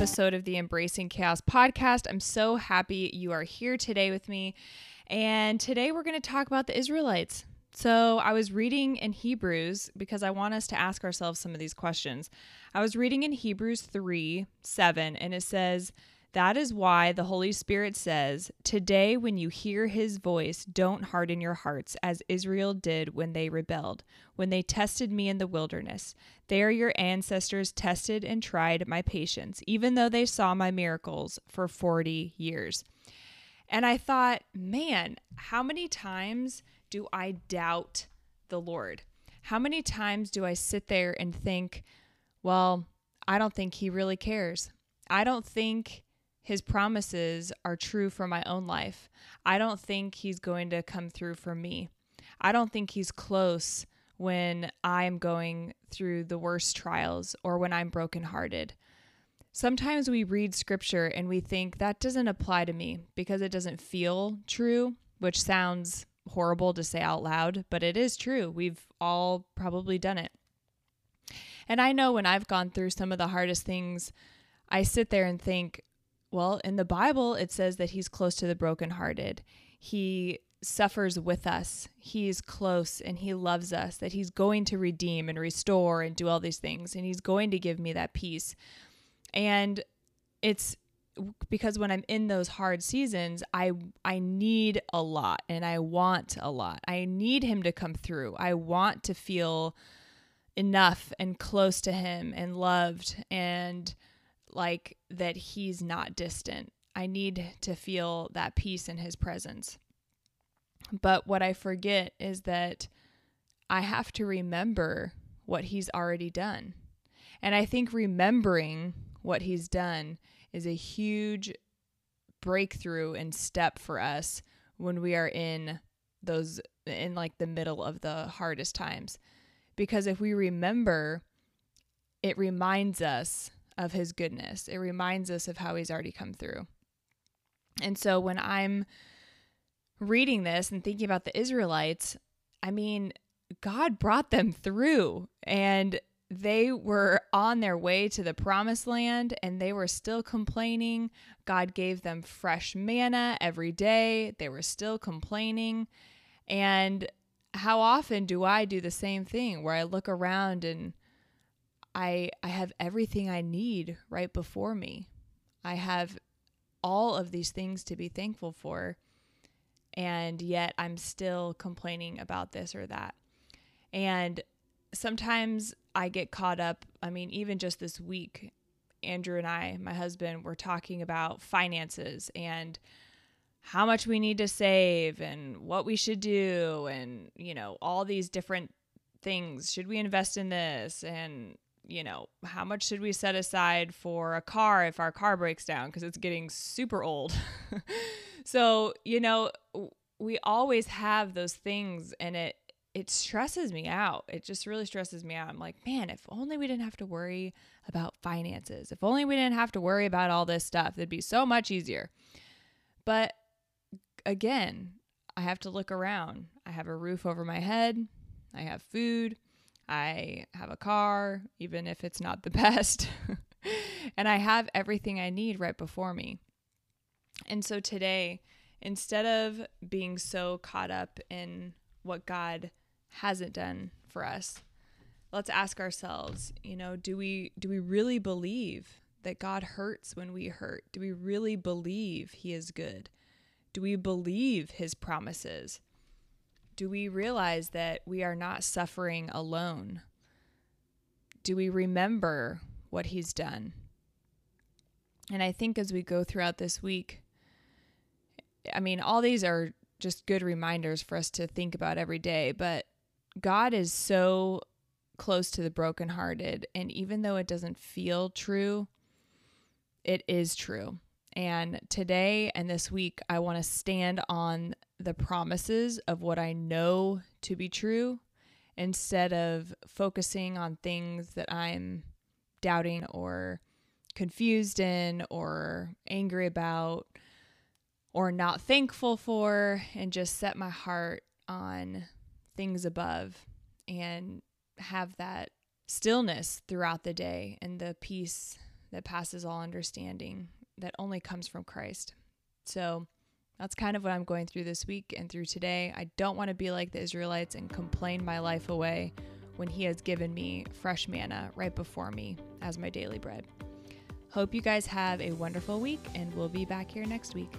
episode of the Embracing Chaos podcast. I'm so happy you are here today with me. And today we're going to talk about the Israelites. So, I was reading in Hebrews because I want us to ask ourselves some of these questions. I was reading in Hebrews 3 7, and it says, That is why the Holy Spirit says, Today, when you hear his voice, don't harden your hearts as Israel did when they rebelled, when they tested me in the wilderness. There, your ancestors tested and tried my patience, even though they saw my miracles for 40 years. And I thought, man, how many times do I doubt the Lord? How many times do I sit there and think, well, I don't think he really cares. I don't think his promises are true for my own life. I don't think he's going to come through for me. I don't think he's close when I'm going through the worst trials or when I'm brokenhearted. Sometimes we read scripture and we think that doesn't apply to me because it doesn't feel true, which sounds horrible to say out loud, but it is true. We've all probably done it. And I know when I've gone through some of the hardest things, I sit there and think, well, in the Bible, it says that he's close to the brokenhearted. He suffers with us. He's close and he loves us, that he's going to redeem and restore and do all these things. And he's going to give me that peace. And it's because when I'm in those hard seasons, I I need a lot and I want a lot. I need him to come through. I want to feel enough and close to him and loved and like that he's not distant. I need to feel that peace in his presence. But what I forget is that I have to remember what he's already done. And I think remembering what he's done is a huge breakthrough and step for us when we are in those in like the middle of the hardest times because if we remember it reminds us of his goodness it reminds us of how he's already come through and so when i'm reading this and thinking about the israelites i mean god brought them through and they were on their way to the promised land and they were still complaining. God gave them fresh manna every day. They were still complaining. And how often do I do the same thing where I look around and I I have everything I need right before me. I have all of these things to be thankful for and yet I'm still complaining about this or that. And sometimes I get caught up. I mean, even just this week, Andrew and I, my husband, were talking about finances and how much we need to save and what we should do and, you know, all these different things. Should we invest in this? And, you know, how much should we set aside for a car if our car breaks down because it's getting super old? so, you know, we always have those things and it it stresses me out. It just really stresses me out. I'm like, man, if only we didn't have to worry about finances. If only we didn't have to worry about all this stuff, it'd be so much easier. But again, I have to look around. I have a roof over my head. I have food. I have a car, even if it's not the best. and I have everything I need right before me. And so today, instead of being so caught up in what God hasn't done for us. Let's ask ourselves, you know, do we do we really believe that God hurts when we hurt? Do we really believe he is good? Do we believe his promises? Do we realize that we are not suffering alone? Do we remember what he's done? And I think as we go throughout this week, I mean, all these are just good reminders for us to think about every day, but God is so close to the brokenhearted. And even though it doesn't feel true, it is true. And today and this week, I want to stand on the promises of what I know to be true instead of focusing on things that I'm doubting or confused in or angry about or not thankful for, and just set my heart on things above and have that stillness throughout the day and the peace that passes all understanding that only comes from Christ. So that's kind of what I'm going through this week and through today. I don't want to be like the Israelites and complain my life away when He has given me fresh manna right before me as my daily bread. Hope you guys have a wonderful week, and we'll be back here next week.